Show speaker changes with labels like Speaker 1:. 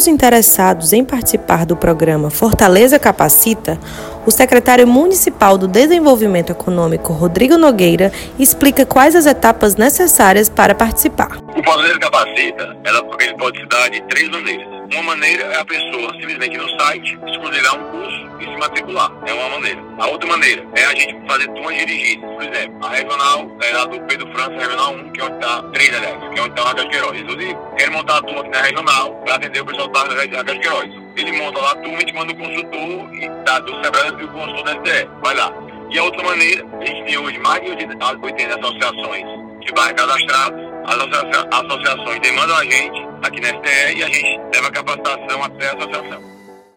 Speaker 1: os interessados em participar do programa Fortaleza Capacita, o secretário municipal do Desenvolvimento Econômico, Rodrigo Nogueira, explica quais as etapas necessárias para participar.
Speaker 2: O Fortaleza Capacita, ela, pode se dar de três maneiras. Uma maneira é a pessoa simplesmente no site escolher um curso e se matricular. É uma maneira. A outra maneira é a gente fazer turmas dirigidas. Por exemplo, a regional é a do Pedro França, regional 1, que é onde está 3 aliás, que é onde está a Queiroz. Inclusive, quero montar a turma aqui na regional para atender o pessoal da Raquel Queiroz. Ele monta lá a turma e te manda o consultor e tá do Sebrae e o consultor da STE. Vai lá. E a outra maneira, a gente tem hoje mais de 80 associações de bairros cadastrados. As associações demandam a gente aqui na STE e a gente leva capacitação até a associação.